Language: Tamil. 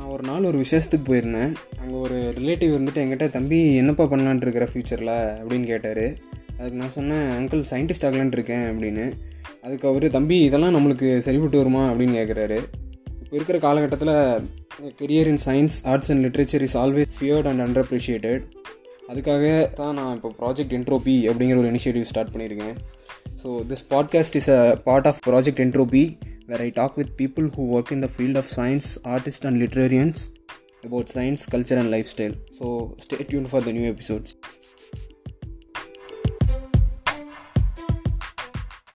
நான் ஒரு நாள் ஒரு விசேஷத்துக்கு போயிருந்தேன். அங்கே ஒரு ரிலேட்டிவ் இருந்துட்டு என்கிட்ட தம்பி என்னப்பா பண்ணலான்ட்டு இருக்கிற ஃப்யூச்சரில் அப்படின்னு கேட்டார். அதுக்கு நான் சொன்னேன் அங்கிள் சயின்டிஸ்ட் ஆகலான்ட்டு இருக்கேன் அப்படின்னு. அதுக்கு அவர் தம்பி இதெல்லாம் நம்மளுக்கு சரிப்பட்டு வருமா? அப்படின்னு கேட்குறாரு இப்போ இருக்கிற காலகட்டத்தில் career in science arts and literature is always feared and under appreciated அதுக்காக தான் நான் இப்போ ப்ராஜெக்ட் என்ட்ரோபி அப்படிங்கிற ஒரு இனிஷியேட்டிவ் ஸ்டார்ட் பண்ணியிருக்கேன். So this podcast is a part of project entropy where I talk with people who work in the field of science, artists, and literarians about science, culture, and lifestyle. So stay tuned for the new episodes.